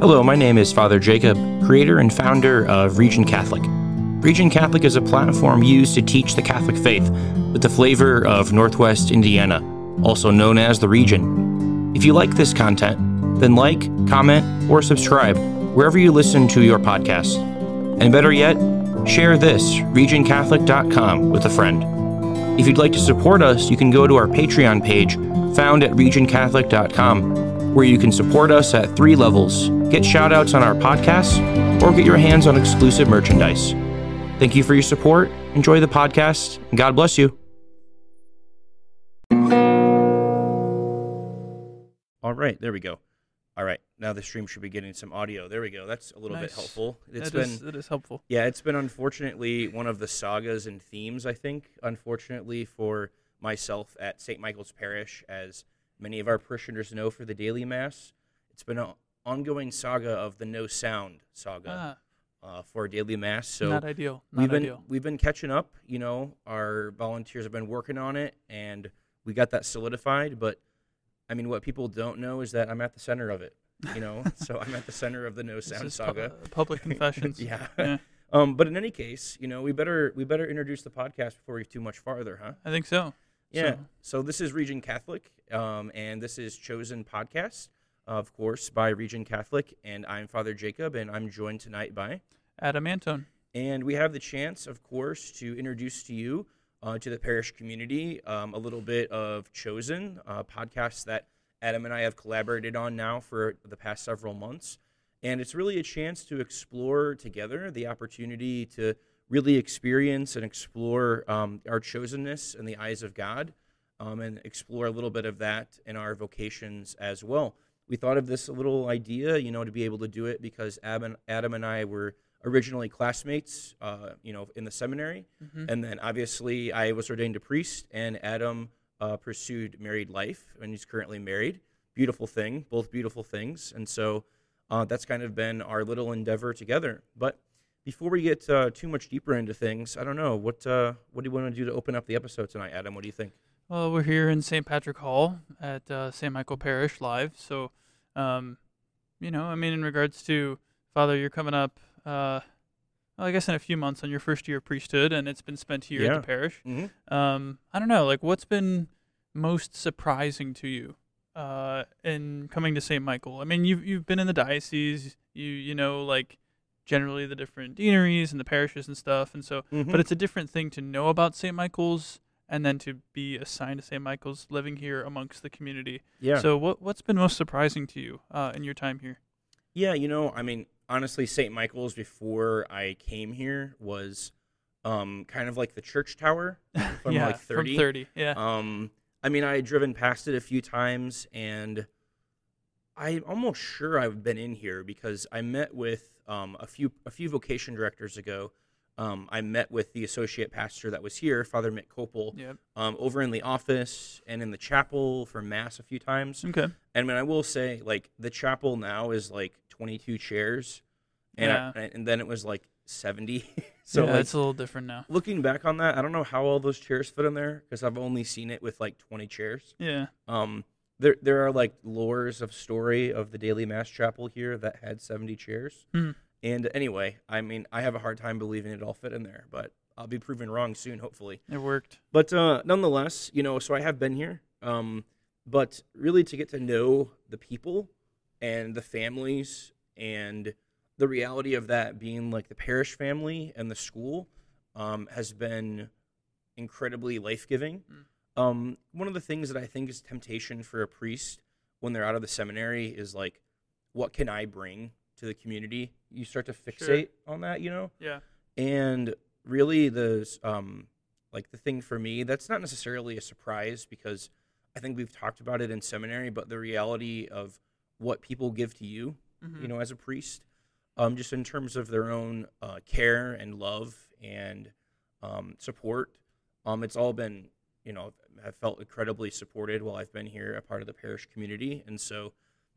Hello, my name is Father Jacob, creator and founder of Region Catholic. Region Catholic is a platform used to teach the Catholic faith with the flavor of Northwest Indiana, also known as the region. If you like this content, then like, comment, or subscribe wherever you listen to your podcast. And better yet, share this, regioncatholic.com, with a friend. If you'd like to support us, you can go to our Patreon page found at regioncatholic.com, where you can support us at three levels, get shoutouts on our podcasts, or get your hands on exclusive merchandise. Thank you for your support. Enjoy the podcast, and God bless you. All right, there we go. All right, now the stream should be getting some audio. There we go. That's a little bit helpful. It's That been is- that is helpful. yeah, it's been unfortunately one of the sagas and themes, I think, unfortunately for myself at St. Michael's Parish, as many of our parishioners know for the daily mass. It's been an ongoing saga of the no sound saga Ah, uh, for daily mass. So not ideal. Not we've been ideal. we've been catching up. You know, our volunteers have been working on it, and we got that solidified. But I mean, what people don't know is that I'm at the center of it. You know, so I'm at the center of the no sound is pu- saga. public confessions. yeah. Yeah. Um, but in any case, you know, we better we better introduce the podcast before we get too much farther, huh? I think so. Yeah. So- So, this is Region Catholic, um, and this is Chosen Podcast, of course, by Region Catholic, and I'm Father Jacob, and I'm joined tonight by, Adam Antone. and we have the chance, of course, to introduce to you, uh, to the parish community, um, a little bit of Chosen, uh, podcast that Adam and I have collaborated on now for the past several months. And it's really a chance to explore together the opportunity to really experience and explore um, our chosenness in the eyes of God um, and explore a little bit of that in our vocations as well. We thought of this little idea, you know, to be able to do it because Adam, and I were originally classmates, uh, you know, in the seminary. And then obviously I was ordained a priest, and Adam uh, pursued married life, and he's currently married. Beautiful thing, both beautiful things. And so uh, that's kind of been our little endeavor together. But before we get uh, too much deeper into things, I don't know what uh, what do you want to do to open up the episode tonight, Adam? What do you think? Well, we're here in St. Patrick Hall at uh, St. Michael Parish live. So, um, you know, I mean, in regards to Father, you're coming up, uh, well, I guess in a few months on your first year of priesthood, and it's been spent here Yeah. at the parish. Mm-hmm. Um, I don't know, like, what's been most surprising to you uh, in coming to St. Michael? I mean, you've you've been in the diocese, you you know, like generally the different deaneries and the parishes and stuff, and so Mm-hmm. but it's a different thing to know about St. Michael's and then to be assigned to St. Michael's living here amongst the community. yeah, So what what's been most surprising to you uh, in your time here? yeah. You know, I mean, honestly, St. Michael's before I came here was um, kind of like the church tower from yeah, like thirty. From 30. Yeah. Um, I mean, I had driven past it a few times, and I'm almost sure I've been in here because I met with um, a few a few vocation directors ago. Um, I met with the associate pastor that was here, Father Mick Copel, yep. um, over in the office and in the chapel for mass a few times. Okay. And when I will say, like the chapel now is like 22 chairs, and I- Yeah. and then it was like 70. so yeah, like, it's a little different now. looking back on that, I don't know how all those chairs fit in there because I've only seen it with like 20 chairs. Yeah. Um, there there are like lores of story of the daily mass chapel here that had 70 chairs. Hmm. And anyway, I mean, I have a hard time believing it all fit in there, but I'll be proven wrong soon, hopefully. It worked. But uh, nonetheless, you know, so I have been here. Um, but really to get to know the people and the families and the reality of that being like the parish family and the school um, has been incredibly life giving. Mm. Um, one of the things that I think is temptation for a priest when they're out of the seminary is like, what can I bring to the community? You start to fixate on that, you know? Yeah. and really the um like the thing for me that's not necessarily a surprise because i think we've talked about it in seminary but the reality of what people give to you Mhm. you know as a priest um just in terms of their own uh, care and love and um, support um it's all been you know i've felt incredibly supported while i've been here a part of the parish community and so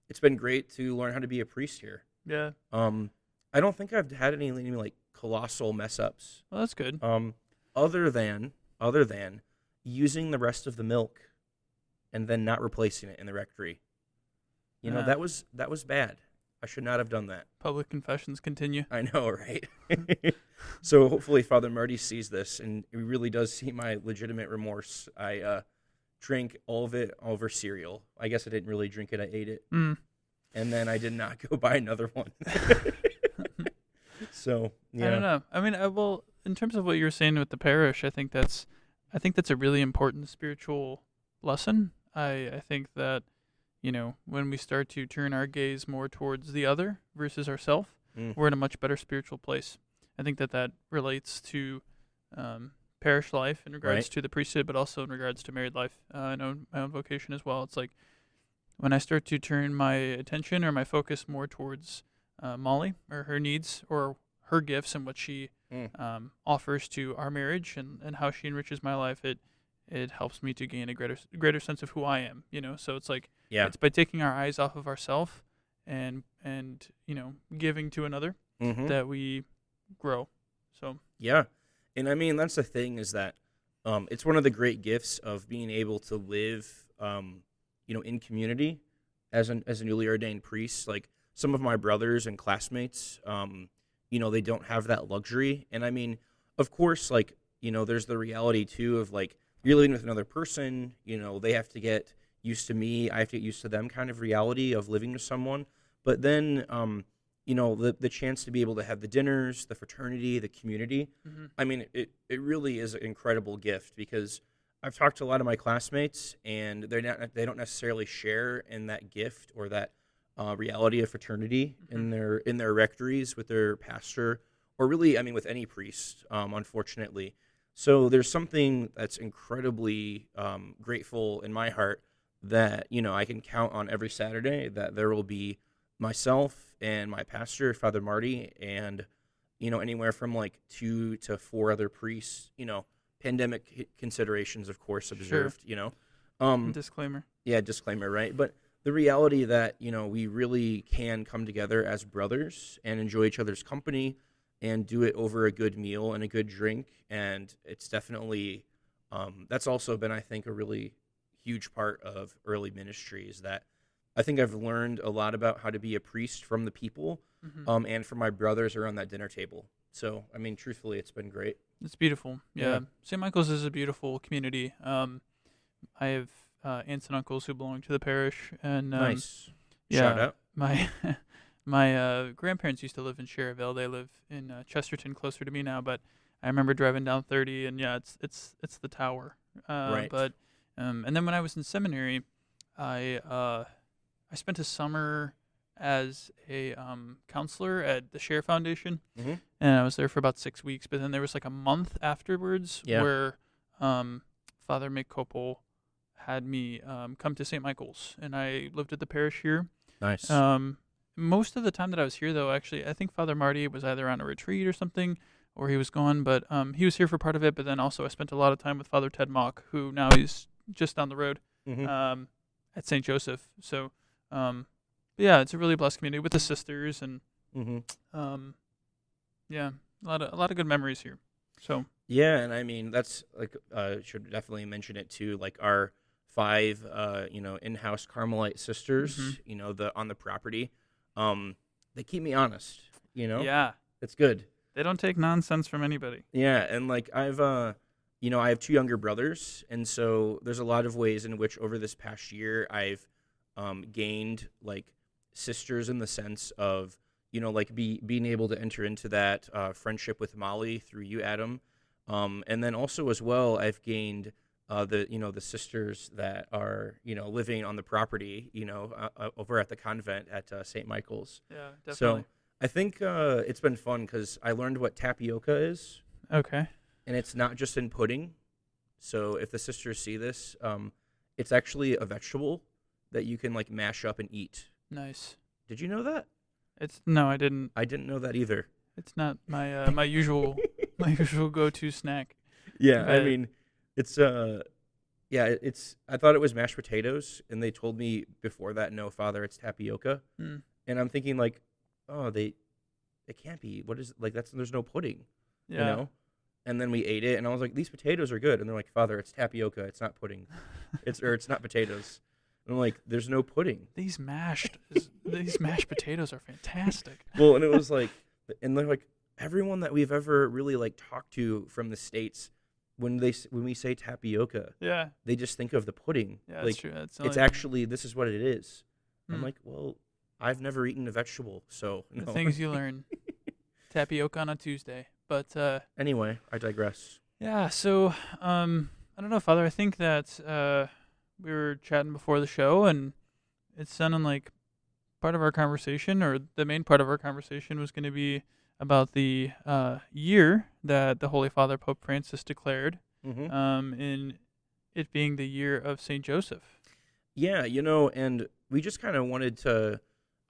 it's been great to learn how to be a priest here Yeah. um i don't think i've had any, any like colossal mess ups Well, that's good. um, other than other than using the rest of the milk and then not replacing it in the rectory. You know Ah. that was that was bad. I should not have done that. Public confessions continue. I know, right? so hopefully Father Marty sees this and he really does see my legitimate remorse. I uh, drank all of it over cereal. I guess I didn't really drink it. I ate it, Mm. and then I did not go buy another one. so yeah, I don't know. I mean, I, well, in terms of what you were saying with the parish, I think that's, I think that's a really important spiritual lesson. I I think that, you know, when we start to turn our gaze more towards the other versus ourselves, Mm. we're in a much better spiritual place. I think that that relates to um, parish life in regards Right. to the priesthood, but also in regards to married life. Uh, I know my own vocation as well. It's like when I start to turn my attention or my focus more towards uh, Molly or her needs or her gifts and what she Mm. um, offers to our marriage and, and how she enriches my life, it it helps me to gain a greater greater sense of who I am. You know, so it's like yeah, it's by taking our eyes off of ourself and and you know giving to another Mhm. that we grow. So Yeah. And I mean, that's the thing is that um, it's one of the great gifts of being able to live, um, you know, in community as an as a newly ordained priest. Like some of my brothers and classmates, um, you know, they don't have that luxury. And I mean, of course, like you know, there's the reality too of like you're living with another person. You know, they have to get used to me. I have to get used to them. Kind of reality of living with someone. But then, um, you know, the the chance to be able to have the dinners, the fraternity, the community. Mhm. I mean, it, it really is an incredible gift because I've talked to a lot of my classmates and they're not they don't necessarily share in that gift or that uh, reality of fraternity in their in their rectories with their pastor or really I mean with any priest um, unfortunately so there's something that's incredibly um, grateful in my heart that you know I can count on every Saturday that there will be myself and my pastor Father Marty and you know anywhere from like two to four other priests you know pandemic considerations of course observed you know. Um disclaimer. yeah disclaimer right? But the reality that you know we really can come together as brothers and enjoy each other's company and do it over a good meal and a good drink and it's definitely um, that's also been i think a really huge part of early ministry is that i think i've learned a lot about how to be a priest from the people Mhm. um, and from my brothers around that dinner table so i mean truthfully it's been great It's beautiful. Yeah. Yeah. St. Michael's is a beautiful community. Um, I have uh, aunts and uncles who belong to the parish, and um, nice yeah, shout out my my uh, grandparents used to live in Schererville. They live in uh, Chesterton, closer to me now. But I remember driving down 30, and yeah, it's it's it's the tower. Uh, Right. But um, and then when I was in seminary, I uh, I spent a summer as a um, counselor at the Share Foundation, Mhm. and I was there for about six weeks. But then there was like a month afterwards Yeah. where um, Father Mick Copel had me um, come to St. Michael's, and I lived at the parish here. nice Um, most of the time that I was here, though, actually, I think Father Marty was either on a retreat or something, or he was gone. But um, he was here for part of it. But then also, I spent a lot of time with Father Ted Mock, who now he's just down the road Mhm. um, at St. Joseph. So, um, yeah, it's a really blessed community with the sisters, and Mhm. um, yeah, a lot of a lot of good memories here. So, Yeah, and I mean that's like uh, should definitely mention it too. Like our five, uh, you know, in-house Carmelite sisters, Mhm. you know, the on the property, um, they keep me honest. You know, yeah, it's good. they don't take nonsense from anybody. Yeah, and like I've, uh, you know, I have two younger brothers, and so there's a lot of ways in which over this past year I've um, gained like sisters in the sense of you know like be being able to enter into that uh, friendship with Molly through you, Adam, um, and then also as well I've gained uh, the you know the sisters that are you know living on the property you know uh, uh, over at the convent at uh, St. Michael's. Yeah, definitely. So I think uh, it's been fun because I learned what tapioca is okay. And it's not just in pudding. So if the sisters see this, um, it's actually a vegetable that you can like mash up and eat. Nice. Did you know that? It's no, I didn't. I didn't know that either. It's not my uh, my usual my usual go-to snack. Yeah, I But- mean, it's uh, yeah, it's. I thought it was mashed potatoes, and they told me before that, no, father, it's tapioca. Mm. And I'm thinking like, oh, they, it can't be. What is like? That's there's no pudding. Yeah. you know and then we ate it and i was like these potatoes are good and they're like father it's tapioca it's not pudding it's or it's not potatoes And I'm like, there's no pudding. These mashed these mashed potatoes are fantastic. Well, and it was like, and they're like, everyone that we've ever really like talked to from the states, when they s- when we say tapioca, Yeah, they just think of the pudding. yeah, that's like true. That's it's actually this is what it is. I'm Hmm. like, well, I've never eaten a vegetable, so the things you learn. Tapioca on a Tuesday, but uh, anyway, I digress. Yeah, so um I don't know, Father, I think that uh we were chatting before the show and it sounded like part of our conversation or the main part of our conversation was going to be about the uh year that the Holy Father Pope Francis declared hmm um in it being the year of St. Joseph. Yeah, you know, and we just kind of wanted to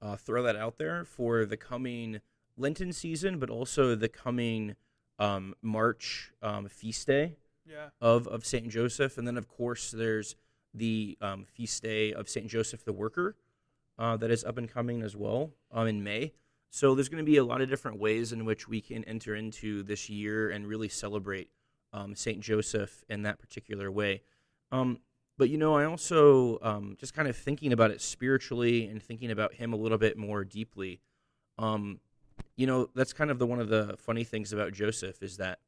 uh, throw that out there for the coming Lenten season, but also the coming um, March um, feast day Yeah. of, of Saint Joseph, and then of course there's the um, feast day of Saint Joseph the Worker uh, that is up and coming as well um, in May. So there's going to be a lot of different ways in which we can enter into this year and really celebrate um, Saint Joseph in that particular way. Um, but you know, I also um, just kind of thinking about it spiritually and thinking about him a little bit more deeply. Um, you know, that's kind of the one of the funny things about Joseph is that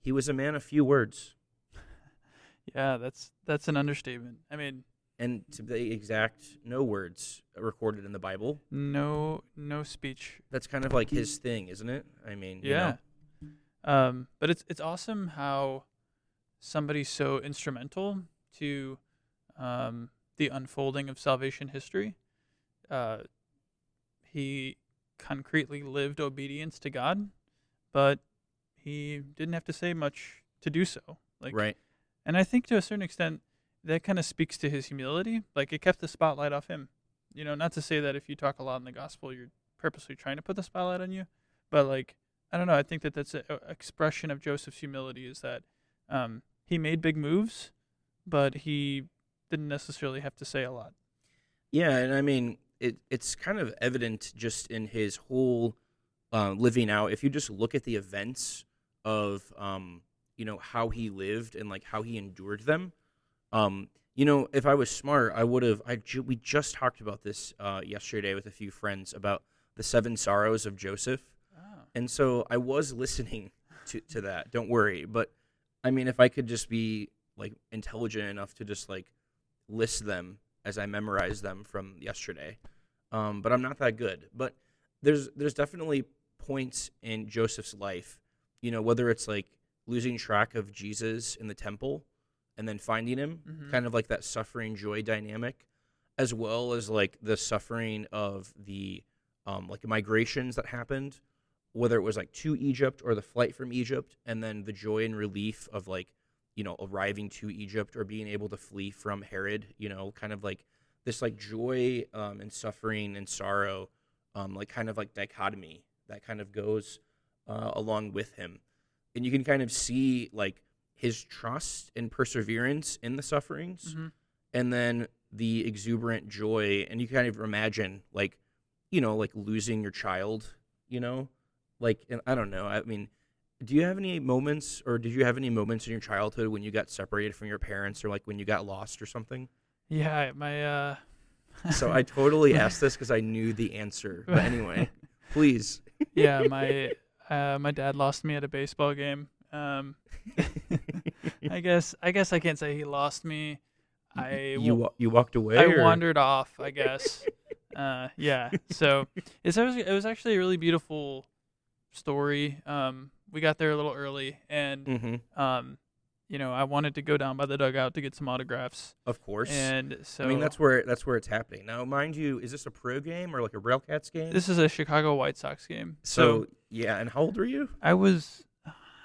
he was a man of few words, Yeah, that's that's an understatement. I mean, and to be exact, no words recorded in the Bible. no no speech That's kind of like his thing, isn't it? I mean, you Yeah. know, Um, but it's it's awesome how somebody so instrumental to um, the unfolding of salvation history. Uh, he concretely lived obedience to God, but he didn't have to say much to do so. Like, right? and I think to a certain extent, that kind of speaks to his humility. Like it kept the spotlight off him. You know, not to say that if you talk a lot in the gospel, you're purposely trying to put the spotlight on you, but like I don't know. I think that that's an expression of Joseph's humility is that um, he made big moves, but he didn't necessarily have to say a lot. Yeah, and I mean, it it's kind of evident just in his whole uh, living out. If you just look at the events of, um, you know, how he lived and like how he endured them, um, you know, if I was smart, I would have. I ju- we just talked about this uh, yesterday with a few friends about the seven sorrows of Joseph, Oh. and so I was listening to to that. Don't worry, but I mean, if I could just be like intelligent enough to just like list them as I memorize them from yesterday, um, but I'm not that good. But there's there's definitely points in Joseph's life, you know, whether it's like losing track of Jesus in the temple and then finding him, Mhm. kind of like that suffering joy dynamic, as well as like the suffering of the um, like migrations that happened, whether it was like to Egypt or the flight from Egypt, and then the joy and relief of like you know arriving to Egypt or being able to flee from Herod, you know, kind of like this like joy um, and suffering and sorrow, um, like kind of like dichotomy that kind of goes uh, along with him, and you can kind of see like his trust and perseverance in the sufferings Mhm. and then the exuberant joy. And you kind of imagine like you know like losing your child you know? Like and i don't know i mean do you have any moments or did you have any moments in your childhood when you got separated from your parents or like when you got lost or something Yeah, my uh. so i totally asked this because i knew the answer but anyway please yeah, my uh, my dad lost me at a baseball game. Um, I guess I guess I can't say he lost me. I you you walked away I or? wandered off. I guess. uh, yeah. So it's, it was it was actually a really beautiful story. Um, we got there a little early, and Mhm, um, you know, I wanted to go down by the dugout to get some autographs, of course and so i mean that's where that's where it's happening now mind you is this a pro game or like a railcats game this is a Chicago White Sox game. so yeah and how old were you I was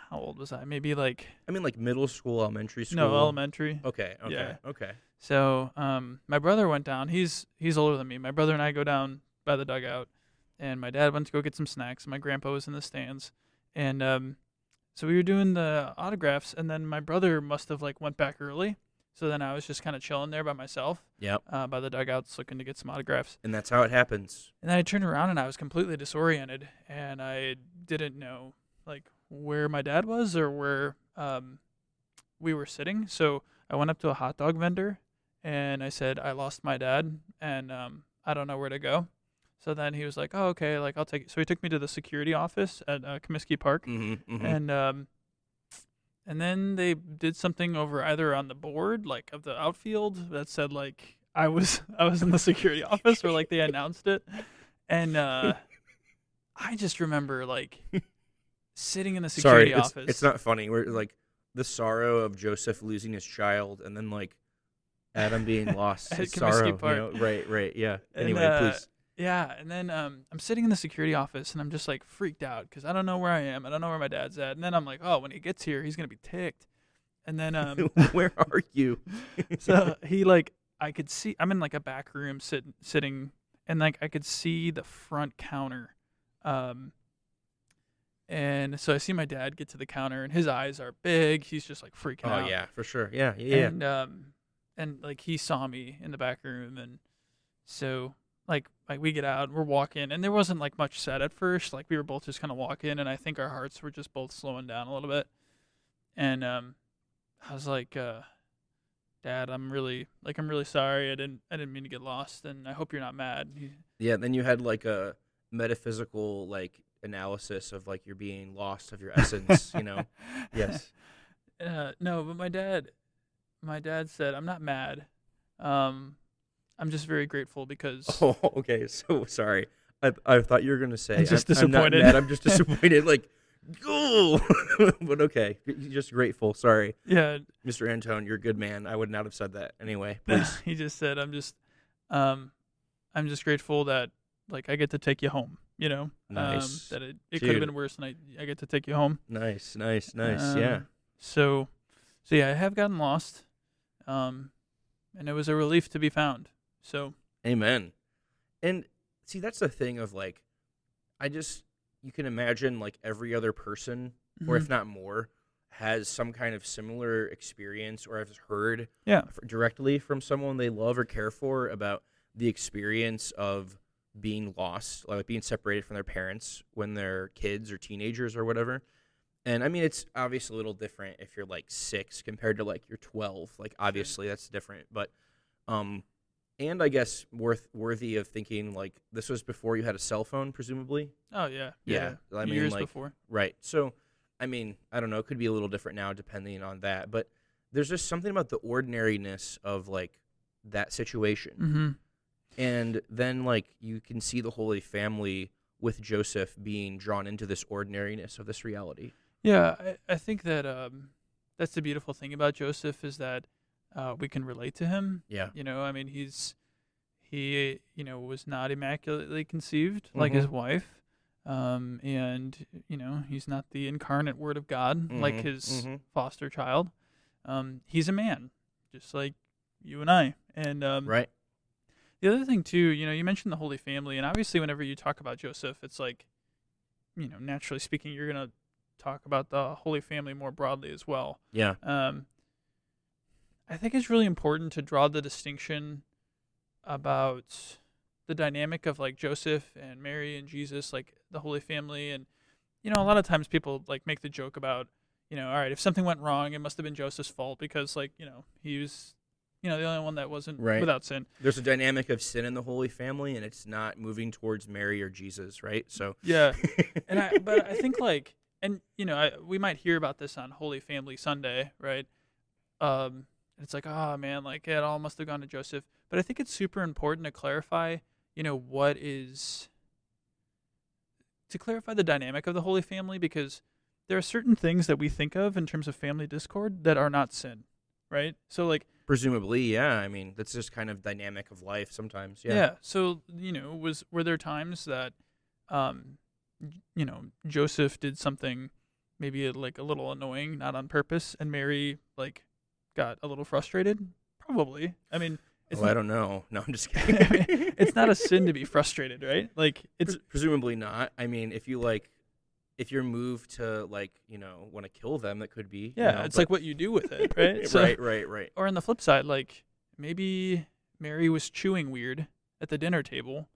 how old was I? Maybe like I mean, like middle school, elementary school. no elementary. Okay. Okay. Yeah. Okay. So um, my brother went down. He's he's older than me. My brother and I go down by the dugout, and my dad went to go get some snacks. My grandpa was in the stands, and um, so we were doing the autographs, and then my brother must have like went back early. So then I was just kind of chilling there by myself Yep. uh, by the dugouts, looking to get some autographs. And that's how it happens. And then I turned around and I was completely disoriented, and I didn't know like where my dad was or where um, we were sitting. So I went up to a hot dog vendor, and I said I lost my dad and um, I don't know where to go. So then he was like, "Oh, okay, like I'll take it." So he took me to the security office at uh, Comiskey Park, Mm-hmm, and um, and then they did something over either on the board, like of the outfield, that said like I was I was in the security office, or like they announced it, and uh, I just remember like sitting in the Sorry, security it's, office. it's not funny. We're like the sorrow of Joseph losing his child, and then like Adam being lost. At his sorrow, Park. you know? Right, right, yeah. And, Anyway, uh, please. Yeah, and then um, I'm sitting in the security office and I'm just like freaked out because I don't know where I am. I don't know where my dad's at. And then I'm like, oh, when he gets here, he's gonna be ticked. And then um, Where are you? so he like I could see I'm in like a back room sitting sitting and like I could see the front counter. Um, and so I see my dad get to the counter and his eyes are big. He's just like freaking Oh out. Oh yeah, for sure. Yeah, yeah. yeah. And um and like he saw me in the back room and so like like we get out, we're walking and there wasn't like much said at first. Like we were both just kind of walking and I think our hearts were just both slowing down a little bit. And um I was like uh Dad, I'm really like I'm really sorry. I didn't I didn't mean to get lost and I hope you're not mad. Yeah, then you had like a metaphysical like analysis of like you're being lost of your essence, you know. Yes. Uh, no, but my dad, my dad said, "I'm not mad. Um, I'm just very grateful because Oh, okay. So sorry. I I thought you were gonna say I'm just I'm, I'm not disappointed. mad, I'm just disappointed. like, go. but okay, just grateful. Sorry, yeah, Mr. Antone, you're a good man. I would not have said that anyway. Please. he just said, "I'm just, um, I'm just grateful that like I get to take you home. You know, Nice. um, that it, it could have been worse, and I I get to take you home. nice, nice, nice. yeah. Um, So, so yeah, I have gotten lost, um, and it was a relief to be found. So Amen. And see, that's the thing of like, I just you can imagine like every other person, or if mhm. not more, has some kind of similar experience or has heard yeah, f- directly from someone they love or care for about the experience of being lost, like being separated from their parents when they're kids or teenagers or whatever. And I mean, it's obviously a little different if you're like six compared to like you're 12. Like, obviously, that's different. But, um, and I guess worth worthy of thinking like this was before you had a cell phone, presumably. oh yeah, Yeah, I mean, years like- before. Right. So, I mean, I don't know. It could be a little different now depending on that. But there's just something about the ordinariness of like that situation. Mm-hmm. And then, like, you can see the Holy Family with Joseph being drawn into this ordinariness of this reality. Yeah, I, I think that um, that's the beautiful thing about Joseph is that uh, we can relate to him. Yeah. You know, I mean, he's he you know was not immaculately conceived like his wife, um, and you know he's not the incarnate Word of God like Mhm, his mhm. foster child. Um, he's a man, just like you and I. And um, Right. the other thing too, you know, you mentioned the Holy Family, and obviously, whenever you talk about Joseph, it's like, you know, naturally speaking, you're gonna talk about the Holy Family more broadly as well. Yeah. Um, I think it's really important to draw the distinction about the dynamic of like Joseph and Mary and Jesus, like the Holy Family, and you know, a lot of times people like make the joke about, you know, all right, if something went wrong, it must have been Joseph's fault because like you know he was, you know, the only one that wasn't Right. without sin. There's a dynamic of sin in the Holy Family, and it's not moving towards Mary or Jesus, right? So, Yeah. and I but I think like and you know I, we might hear about this on Holy Family Sunday, right? Um, and it's like oh man, like it all must have gone to Joseph. But I think it's super important to clarify, you know, what is to clarify the dynamic of the Holy Family because there are certain things that we think of in terms of family discord that are not sin, right? So like presumably, yeah. I mean, that's just kind of dynamic of life sometimes. Yeah. Yeah. So you know, was were there times that, um, you know, Joseph did something maybe like a little annoying, not on purpose, and Mary like got a little frustrated? Probably. I mean, it's oh, I don't know. No, I'm just kidding. it's not a sin to be frustrated, right? Like it's Pres- presumably not. I mean, if you like, if you're moved to like, you know, want to kill them, that could be. you yeah, know, it's like what you do with it, right? So- right, right, right. Or on the flip side, like maybe Mary was chewing weird at the dinner table,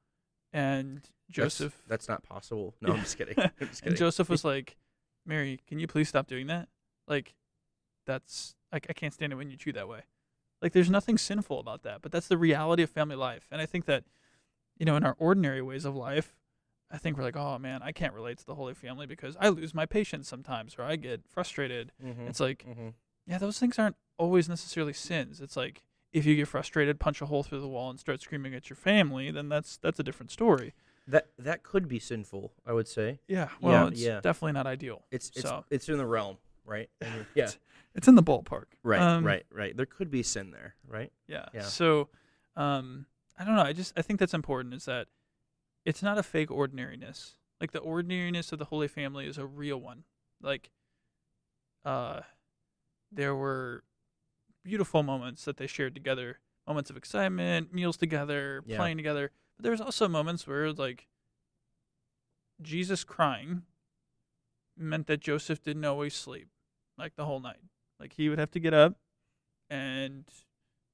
and Joseph That's, not possible. No, I'm just kidding. I'm just kidding. And Joseph was like, Mary, can you please stop doing that? Like, that's, like, I can't stand it when you chew that way. Like there's nothing sinful about that, but that's the reality of family life. And I think that, you know, in our ordinary ways of life, I think we're like, oh man, I can't relate to the Holy Family because I lose my patience sometimes or I get frustrated. Mm-hmm. It's like, mm-hmm. yeah, those things aren't always necessarily sins. It's like if you get frustrated, punch a hole through the wall and start screaming at your family, then that's that's a different story. That that could be sinful. I would say Yeah, well, Yeah, it's yeah. definitely not ideal. it's it's So- it's in the realm, right? Yeah, It's in the ballpark. right, Um, right, right. There could be sin there, right? Yeah. Yeah. So, um, I don't know. I just I think that's important. Is that it's not a fake ordinariness. Like the ordinariness of the Holy Family is a real one. Like, uh, there were beautiful moments that they shared together, moments of excitement, meals together, Yeah. playing together. But there was also moments where like Jesus crying meant that Joseph didn't always sleep like the whole night. Like he would have to get up and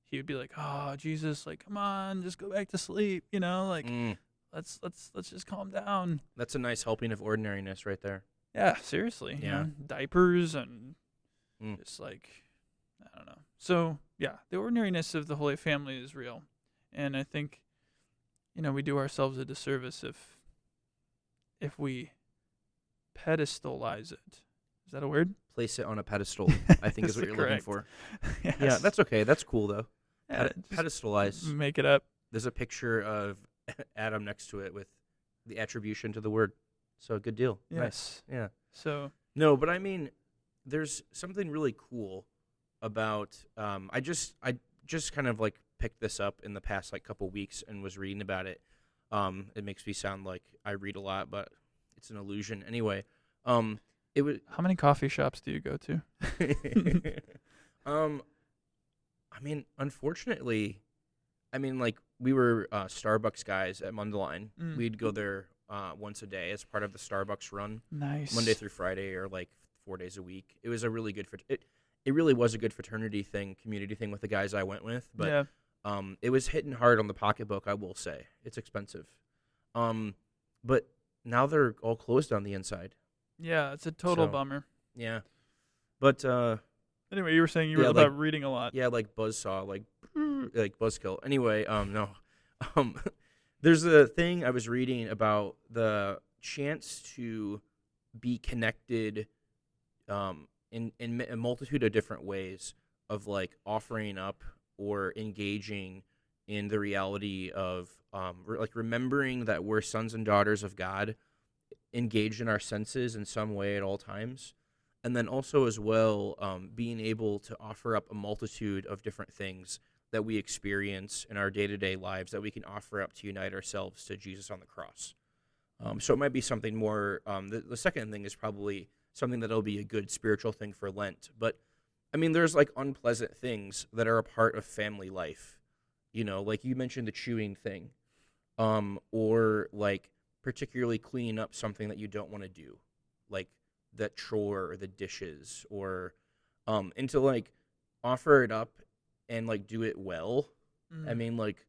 he would be like, "Oh, Jesus, like come on, just go back to sleep, you know, like Mm, let's let's let's just calm down." that's a nice helping of ordinariness right there. Yeah, seriously. you Yeah. know, diapers and Mm. just like I don't know. So, yeah, the ordinariness of the Holy Family is real. And I think you know, we do ourselves a disservice if if we pedestalize it. Is that a word? Place it on a pedestal. I think is what you're looking for. yes. Yeah, that's okay. That's cool though. yeah, Ped- pedestalize. make it up. There's a picture of Adam next to it with the attribution to the word. So good deal. Nice. Yes. Yeah. So, No, but I mean, there's something really cool about. Um, I just I just kind of like picked this up in the past like couple weeks and was reading about it. Um, it makes me sound like I read a lot, but it's an illusion. Anyway, um, it was. how many coffee shops do you go to? um, I mean, unfortunately, I mean, like we were uh, Starbucks guys at Mundelein. Mm. We'd go there uh, once a day as part of the Starbucks run. Nice. Monday through Friday or like four days a week. It was a really good frat- it. It really was a good fraternity thing, community thing with the guys I went with. But yeah. um, it was hitting hard on the pocketbook. I will say it's expensive. Um, but now they're all closed on the inside. Yeah, it's a total So- bummer. Yeah, but uh, Anyway, you were saying you were Yeah, about reading a lot. yeah, like buzzsaw, like like buzzkill. Anyway, um, no, um, there's a thing I was reading about the chance to be connected, um, in in a multitude of different ways of like offering up or engaging in the reality of um, re- like remembering that we're sons and daughters of God, engaged in our senses in some way at all times. And then also as well um, being able to offer up a multitude of different things that we experience in our day-to-day lives that we can offer up to unite ourselves to jesus on the cross. Um, so it might be something more um, the, the second thing is probably something that'll be a good spiritual thing for lent. But i mean there's like unpleasant things that are a part of family life. You know like you mentioned the chewing thing um, or like particularly cleaning up something that you don't want to do like that chore or the dishes or um and to like offer it up and like do it well i Mm. mean like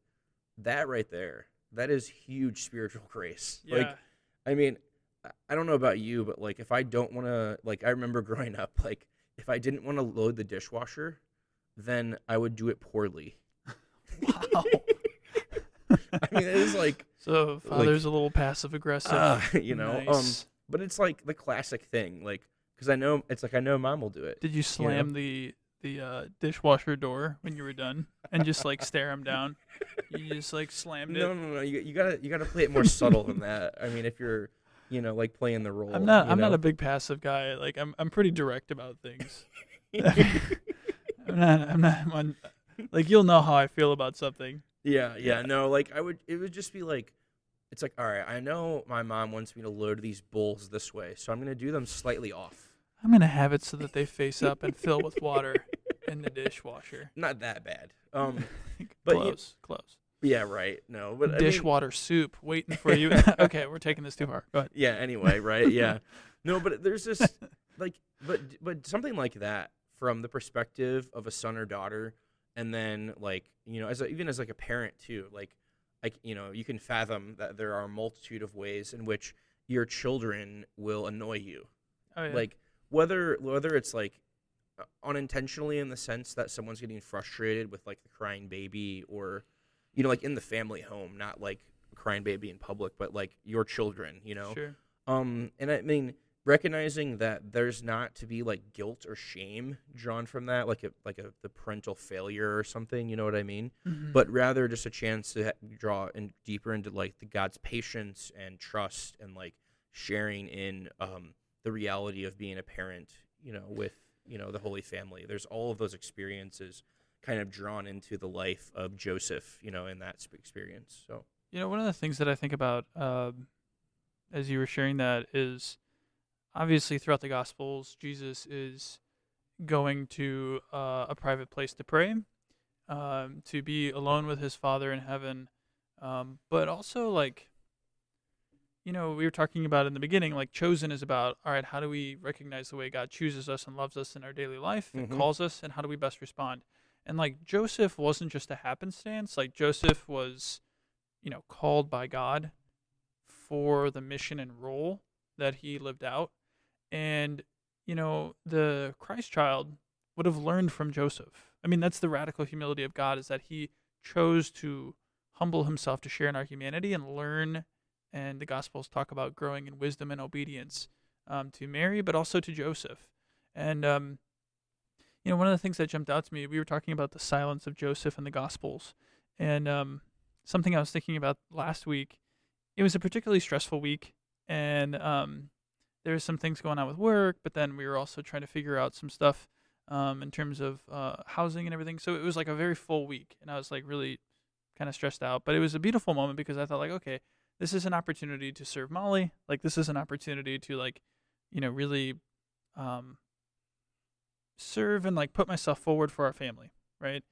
that right there that is huge spiritual grace yeah. like i mean I- i don't know about you but like if i don't want to like i remember growing up like if i didn't want to load the dishwasher then i would do it poorly wow. I mean it is like So father's a little passive aggressive. uh, you know um but it's like the classic thing like because i know it's like i know mom will do it Did you slam the the uh, dishwasher door when you were done and just like stare him down? You just like slammed it. No, no, no. You, you gotta you gotta play it more subtle than that. I mean, if you're, you know, like playing the role. I'm not. I'm not a big passive guy. Like I'm. I'm pretty direct about things. I'm not. I'm not. I'm, like you'll know how I feel about something. Yeah, yeah, Yeah. No, like I would. It would just be like, it's like, all right. I know my mom wants me to load these bowls this way, so I'm gonna do them slightly off. I'm gonna have it so that they face up and fill with water in the dishwasher. Not that bad. Um. But you- close, close. Yeah. Right. No. But I mean- Dishwater soup waiting for you. okay, we're taking this too far. Go ahead. yeah anyway right yeah no but there's this like but but something like that from the perspective of a son or daughter and then like you know as a, even as like a parent too like like you know you can fathom that there are a multitude of ways in which your children will annoy you Oh yeah. like whether whether it's like unintentionally in the sense that someone's getting frustrated with like the crying baby or you know like in the family home not like a crying baby in public but like your children you know Sure. um and i mean recognizing that there's not to be like guilt or shame drawn from that like a like a the parental failure or something you know what i mean Mhm. but rather just a chance to ha- draw in deeper into like the God's patience and trust and like sharing in um, the reality of being a parent, you know, with you know the Holy Family. There's all of those experiences kind of drawn into the life of Joseph, you know, in that sp- experience. So You know, one of the things that I think about um, as you were sharing that is obviously throughout the Gospels, Jesus is going to uh, a private place to pray, um, to be alone with his Father in heaven, um, but also like. You know, we were talking about in the beginning, like chosen is about, all right, how do we recognize the way God chooses us and loves us in our daily life and Mhm. calls us, and how do we best respond? And like Joseph wasn't just a happenstance, like Joseph was you know, called by God for the mission and role that he lived out. And, you know, the Christ child would have learned from Joseph. I mean, that's the radical humility of God is that he chose to humble himself to share in our humanity and learn. And the Gospels talk about growing in wisdom and obedience um, to Mary, but also to Joseph. And, um, you know, one of the things that jumped out to me, we were talking about the silence of Joseph in the Gospels. And um, something I was thinking about last week. It was a particularly stressful week, and um, there was some things going on with work, but then we were also trying to figure out some stuff um, in terms of uh, housing and everything. So it was like a very full week, and I was like really kind of stressed out. But it was a beautiful moment because I thought like, okay, this is an opportunity to serve Molly. Like this is an opportunity to like, you know, really um, serve and like put myself forward for our family, right?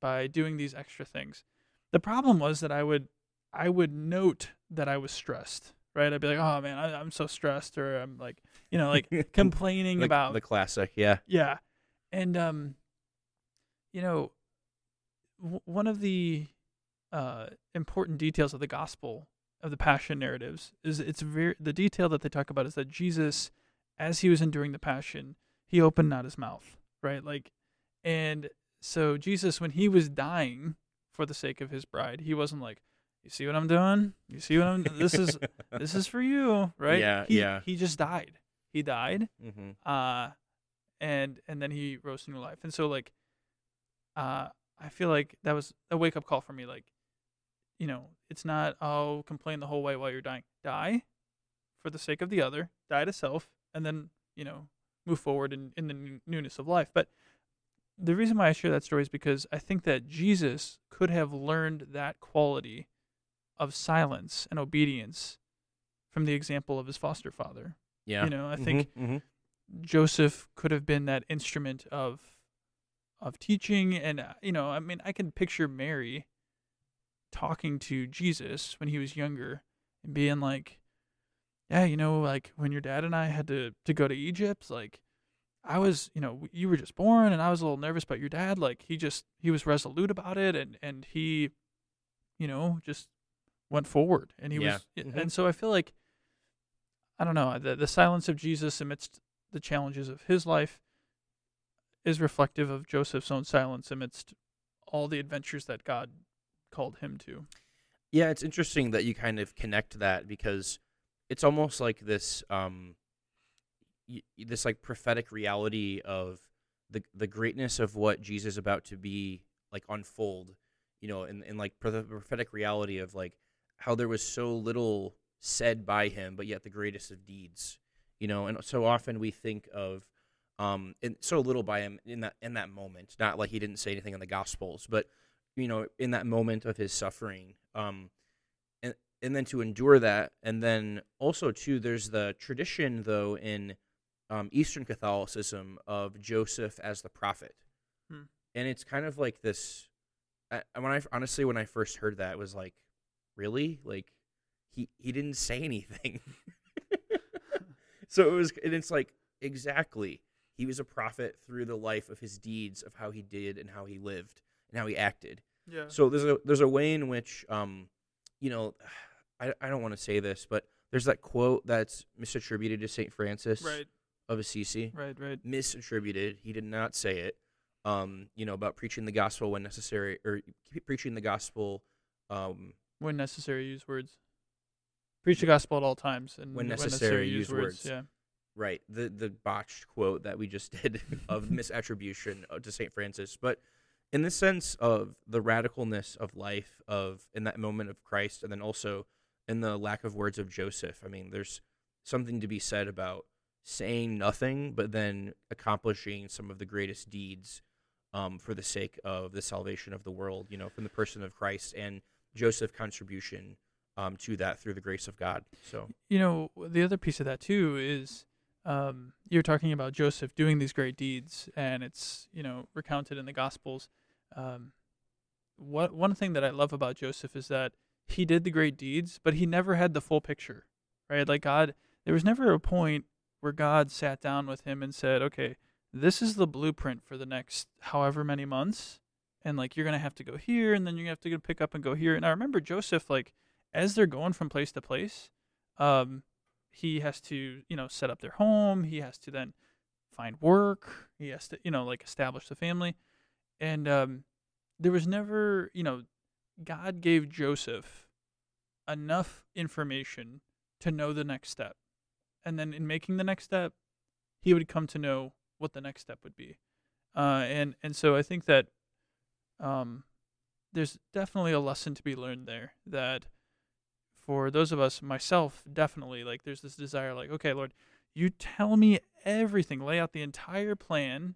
By doing these extra things. The problem was that I would I would note that I was stressed, right? I'd be like, "Oh man, I, I'm so stressed," or I'm like, you know, like complaining about the classic, yeah, yeah, and um, you know, w- one of the uh important details of the gospel of the passion narratives is it's very the detail that they talk about is that Jesus, as he was enduring the passion, he opened not his mouth, right? Like, and so Jesus, when he was dying for the sake of his bride, he wasn't like, "You see what I'm doing? You see what I'm? This is this is for you, right?" Yeah, He- yeah. He just died. He died, hmm uh, and and then he rose to new life. And so like, uh, I feel like that was a wake up call for me. Like, you know, it's not oh complain the whole way while you're dying. Die for the sake of the other. Die to self, and then you know move forward in in the newness of life. But the reason why I share that story is because I think that Jesus could have learned that quality of silence and obedience from the example of his foster father. yeah. You know, I think hmm Joseph could have been that instrument of of teaching and uh, you know, I mean, I can picture Mary talking to Jesus when he was younger and being like, "Yeah, you know, like when your dad and I had to to go to Egypt, like I was, you know, you were just born and I was a little nervous about your dad, like he just he was resolute about it and and he you know, just went forward and he Yeah. was Mhm. and so I feel like I don't know, the the silence of Jesus amidst the challenges of his life is reflective of Joseph's own silence amidst all the adventures that God called him to. Yeah, it's interesting that you kind of connect that because it's almost like this um y- this like prophetic reality of the the greatness of what Jesus is about to be like unfold, you know, and, and like pro- the prophetic reality of like how there was so little said by him, but yet the greatest of deeds, you know, and so often we think of um and so little by him in that in that moment, not like he didn't say anything in the gospels, but you know, in that moment of his suffering, um, and and then to endure that, and then also too, there's the tradition though in um, Eastern Catholicism of Joseph as the prophet, Hmm. and it's kind of like this. I, I- when I honestly, when I first heard that, it was like, really, like he he didn't say anything. so it was, and it's like exactly he was a prophet through the life of his deeds of how he did and how he lived and how he acted. Yeah. So there's a there's a way in which um, you know, I I don't want to say this, but there's that quote that's misattributed to Saint Francis Right. of Assisi, Right, right. misattributed. He did not say it. Um, you know about preaching the gospel when necessary, or keep preaching the gospel. Um, When necessary, use words. Preach the gospel at all times, and When necessary, use words. Yeah. right, the the botched quote that we just did of misattribution uh, to Saint Francis, but in the sense of the radicalness of life of in that moment of Christ, and then also in the lack of words of Joseph. I mean, there's something to be said about saying nothing, but then accomplishing some of the greatest deeds um, for the sake of the salvation of the world. You know, from the person of Christ and Joseph's contribution um, to that through the grace of God. So You know, the other piece of that too is um, you're talking about Joseph doing these great deeds, and it's you know recounted in the Gospels. Um, what one thing that I love about Joseph is that he did the great deeds, but he never had the full picture, right? Like God, there was never a point where God sat down with him and said, "Okay, this is the blueprint for the next however many months, and like you're gonna have to go here, and then you're gonna have to go pick up and go here." And I remember Joseph, like as they're going from place to place, um, he has to you know set up their home. He has to then find work. He has to you know like establish the family, and um, there was never you know God gave Joseph enough information to know the next step. And then in making the next step, he would come to know what the next step would be. Uh, and, and so I think that um, there's definitely a lesson to be learned there that for those of us, myself, definitely, like there's this desire, like, okay, Lord, you tell me everything, lay out the entire plan,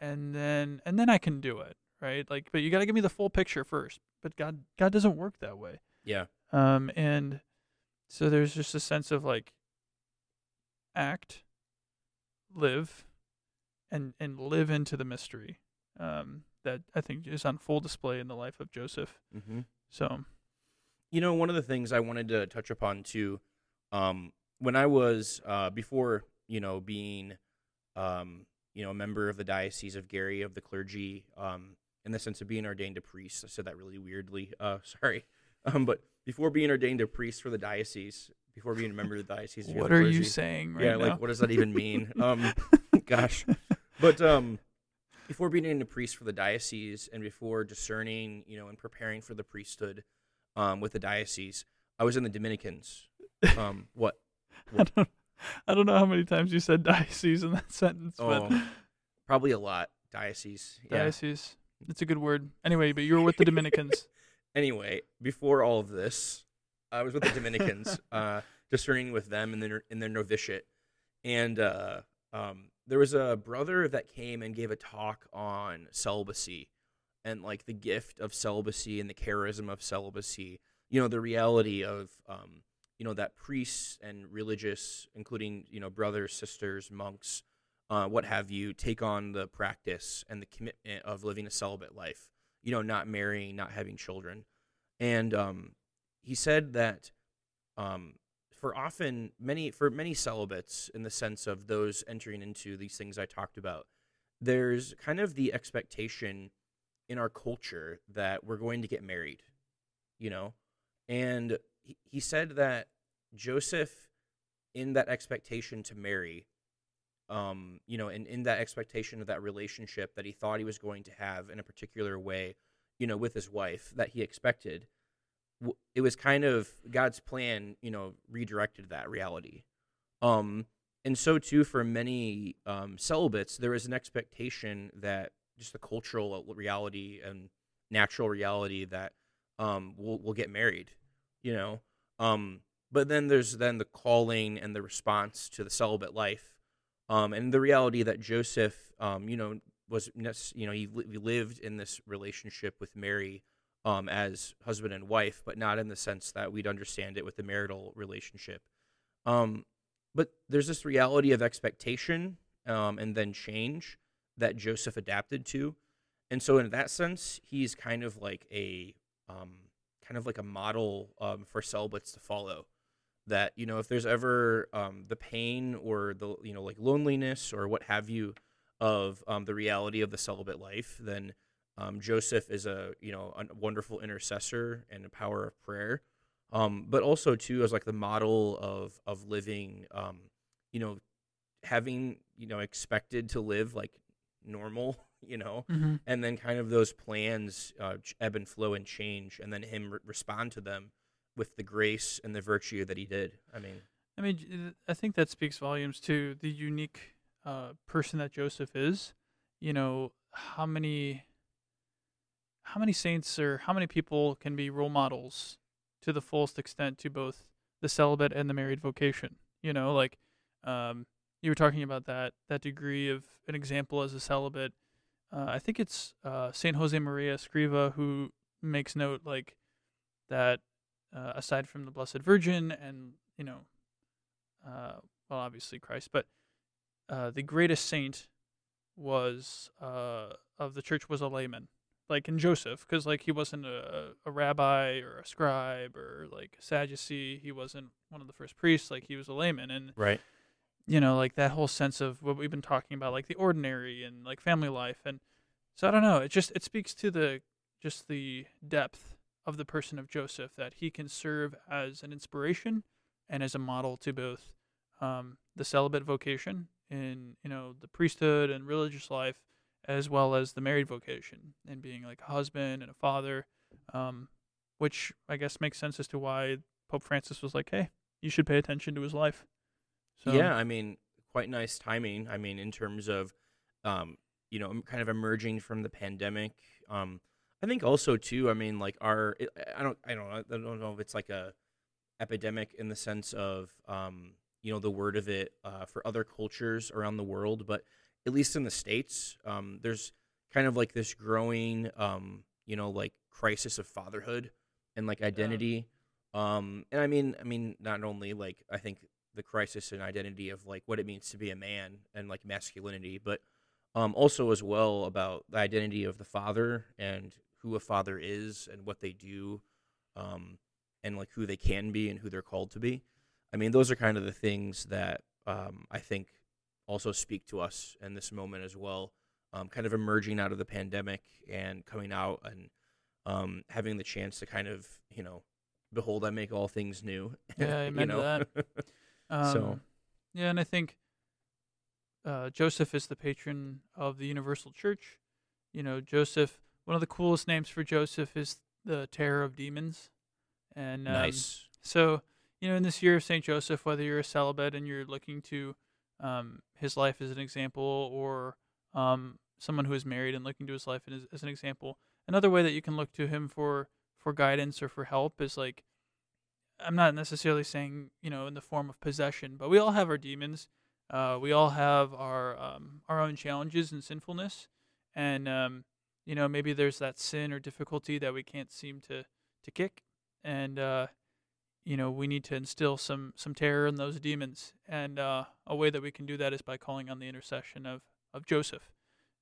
and then and then I can do it, right? Like, but you got to give me the full picture first. But God, God doesn't work that way. yeah, Um, and so there's just a sense of like act, live, and and live into the mystery. Um, that I think is on full display in the life of Joseph. mm-hmm. So You know, one of the things I wanted to touch upon too, um, when I was uh, before, you know, being, um, you know, a member of the diocese of Gary of the clergy, um, in the sense of being ordained a priest. I said that really weirdly. Uh, sorry, um, but before being ordained a priest for the diocese, before being a member of the diocese, what the are you saying right yeah, now? like what does that even mean? um, gosh, but um, before being a priest for the diocese and before discerning, you know, and preparing for the priesthood um, with the diocese, I was in the Dominicans. Um, what? I don't, I don't know how many times you said diocese in that sentence, but Oh, probably a lot. Diocese. Yeah. diocese. It's a good word. Anyway, but you were with the Dominicans. Anyway, before all of this, I was with the Dominicans, uh, discerning with them in their in their novitiate, and uh, um, there was a brother that came and gave a talk on celibacy, and like the gift of celibacy and the charism of celibacy. You know, the reality of um, you know that priests and religious, including you know brothers, sisters, monks, uh, what have you, take on the practice and the commitment of living a celibate life you know, not marrying, not having children. And um, he said that um, for often many for many celibates, in the sense of those entering into these things I talked about, there's kind of the expectation in our culture that we're going to get married, you know, and he, he said that Joseph, in that expectation to marry, um, you know, and in that expectation of that relationship that he thought he was going to have in a particular way, you know, with his wife that he expected, it was kind of God's plan, you know, redirected that reality. Um, and so too for many um, celibates, there is an expectation that just the cultural reality and natural reality that um, we'll we'll get married, you know. Um, but then there's then the calling and the response to the celibate life um, and the reality that Joseph, um, you know, was you know he, he lived in this relationship with Mary um, as husband and wife, but not in the sense that we'd understand it with the marital relationship. Um, but there's this reality of expectation um, and then change that Joseph adapted to, and so in that sense, he's kind of like a um, kind of like a model um, for celibates to follow that you know if there's ever um, the pain or the you know like loneliness or what have you of the reality of the celibate life then um, joseph is a you know a wonderful intercessor and a power of prayer um, but also too as like the model of of living um, you know having you know expected to live like normal, you know, Mm-hmm. and then kind of those plans uh, ebb and flow and change, and then him re- respond to them with the grace and the virtue that he did. I mean, I mean, I think that speaks volumes to the unique uh, person that Joseph is. You know, how many how many saints or how many people can be role models to the fullest extent to both the celibate and the married vocation? You know, like um, you were talking about that that degree of an example as a celibate. Uh, I think it's uh, Saint Jose Maria Escriva who makes note like that. Uh, aside from the Blessed Virgin and you know uh, well, obviously Christ, but uh, the greatest saint was uh, of the church was a layman, like in Joseph, because like he wasn't a, a rabbi or a scribe or like a Sadducee. He wasn't one of the first priests. Like he was a layman, and right? you know, like that whole sense of what we've been talking about, like the ordinary and like family life, and so I don't know. It just it speaks to the just the depth of the person of Joseph that he can serve as an inspiration and as a model to both um, the celibate vocation in you know the priesthood and religious life, as well as the married vocation and being like a husband and a father, um, which I guess makes sense as to why Pope Francis was like, hey, you should pay attention to his life. So, yeah, I mean, quite nice timing. I mean, in terms of, um, you know, kind of emerging from the pandemic. Um, I think also too. I mean, like our, I don't, I don't, I don't know if it's like a epidemic in the sense of, um, you know, the word of it uh, for other cultures around the world, but at least in the states, um, there's kind of like this growing, um, you know, like crisis of fatherhood and like identity. Um, and I mean, I mean, not only like I think the crisis and identity of like what it means to be a man and like masculinity, but um, also as well about the identity of the father and who a father is and what they do, um, and like who they can be and who they're called to be. I mean, those are kind of the things that um, I think also speak to us in this moment as well. Um, kind of emerging out of the pandemic and coming out and um, having the chance to kind of you know, behold, I make all things new. Yeah, you amen know? that. Um, So- yeah, and I think uh, Joseph is the patron of the Universal Church. You know, Joseph. One of the coolest names for Joseph is the Terror of Demons, and um, nice. So, you know, in this year of St. Joseph, whether you're a celibate and you're looking to um, his life as an example, or um, someone who is married and looking to his life as, as an example, another way that you can look to him for for guidance or for help is like, I'm not necessarily saying you know in the form of possession, but we all have our demons. Uh, we all have our um, our own challenges and sinfulness, and um, you know maybe there's that sin or difficulty that we can't seem to to kick, and uh, you know we need to instill some some terror in those demons. And uh, a way that we can do that is by calling on the intercession of of joseph.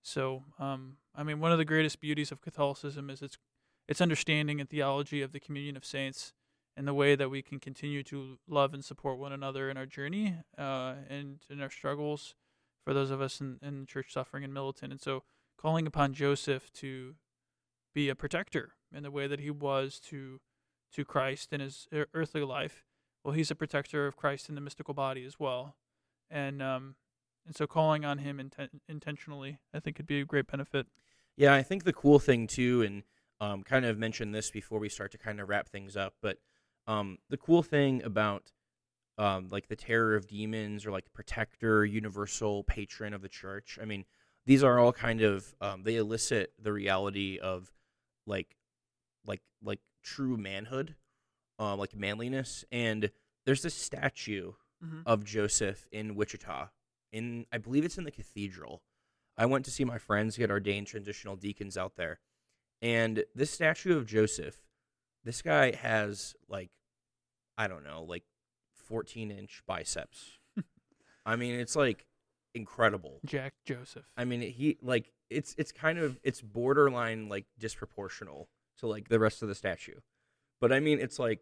So um, i mean one of the greatest beauties of catholicism is its its understanding and theology of the communion of saints and the way that we can continue to love and support one another in our journey uh, and in our struggles for those of us in, in church suffering and militant. And so calling upon joseph to be a protector in the way that he was to to Christ in his earthly life. Well, he's a protector of Christ in the mystical body as well, and um, and so calling on him inten- intentionally, I think, could be a great benefit. Yeah, I think the cool thing too, and um, kind of mentioned this before we start to kind of wrap things up, but um, the cool thing about um, like the terror of demons or like protector, universal patron of the church. I mean, these are all kind of um, they elicit the reality of like like like true manhood, um, like manliness. And there's this statue Mm-hmm. of Joseph in Wichita. In I believe it's in the cathedral. I went to see my friends get ordained transitional deacons out there. And this statue of Joseph, this guy has like I don't know, like 14 inch biceps. I mean, it's like incredible. Jack Joseph. I mean, he like it's it's kind of it's borderline like disproportional to like the rest of the statue. But I mean, it's like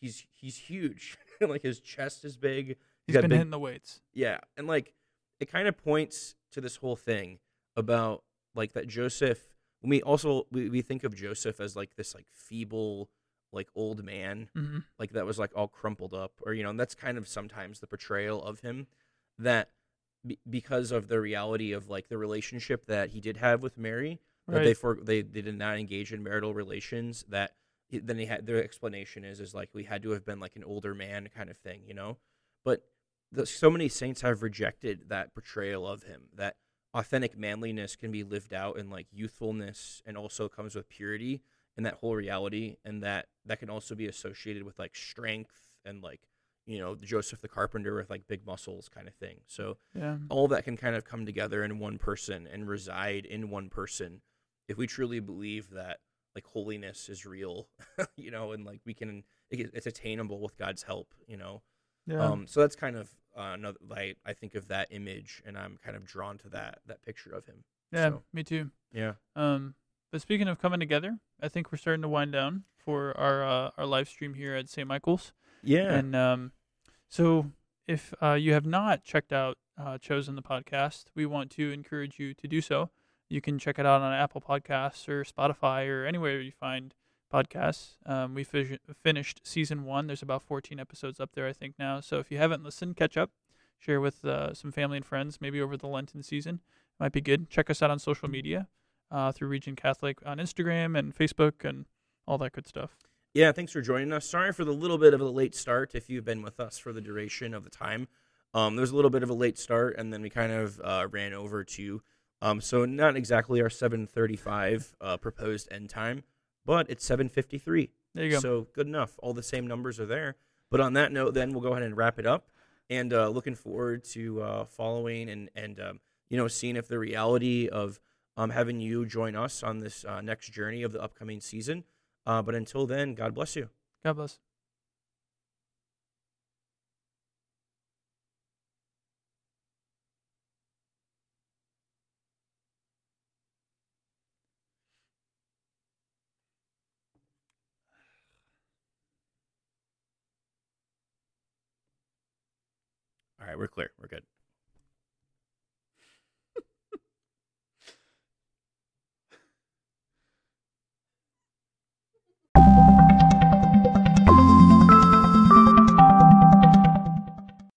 he's he's huge. like his chest is big. He's been big- hitting the weights. Yeah, and like it kind of points to this whole thing about like that Joseph. When we also we, we think of Joseph as like this like feeble like old man Mm-hmm. like that was like all crumpled up or you know and that's kind of sometimes the portrayal of him that be, because of the reality of like the relationship that he did have with Mary, that they for they, they did not engage in marital relations. That then he had their explanation is is like we had to have been like an older man kind of thing, you know. But the, so many saints have rejected that portrayal of him. That authentic manliness can be lived out in like youthfulness and also comes with purity and that whole reality and that that can also be associated with like strength and like you know joseph the carpenter with like big muscles kind of thing so Yeah. all that can kind of come together in one person and reside in one person if we truly believe that like holiness is real you know and like we can it's attainable with god's help you know Yeah. um so that's kind of uh, another like i think of that image and i'm kind of drawn to that that picture of him yeah. so- Me too. yeah Um, but speaking of coming together, I think we're starting to wind down for our uh, our live stream here at St. Michael's. yeah And um, so if uh, you have not checked out uh, Chosen the podcast, we want to encourage you to do so. You can check it out on Apple Podcasts or Spotify or anywhere you find podcasts. Um, we fi- finished season one. There's about 14 episodes up there, I think, now. So if you haven't listened, catch up, share with uh, some family and friends, maybe over the Lenten season. Might be good. Check us out on social media uh, through Region Catholic on Instagram and Facebook and all that good stuff. Yeah, thanks for joining us. Sorry for the little bit of a late start if you've been with us for the duration of the time. Um, there was a little bit of a late start, and then we kind of uh, ran over to, um, so not exactly our 7:35 uh, proposed end time, but it's 7:53. There you go. So good enough. All the same numbers are there. But on that note, then we'll go ahead and wrap it up. And uh, looking forward to uh, following and and um, you know seeing if the reality of um, having you join us on this uh, next journey of the upcoming season. Uh, but until then, God bless you. God bless. Right, we're clear. We're good.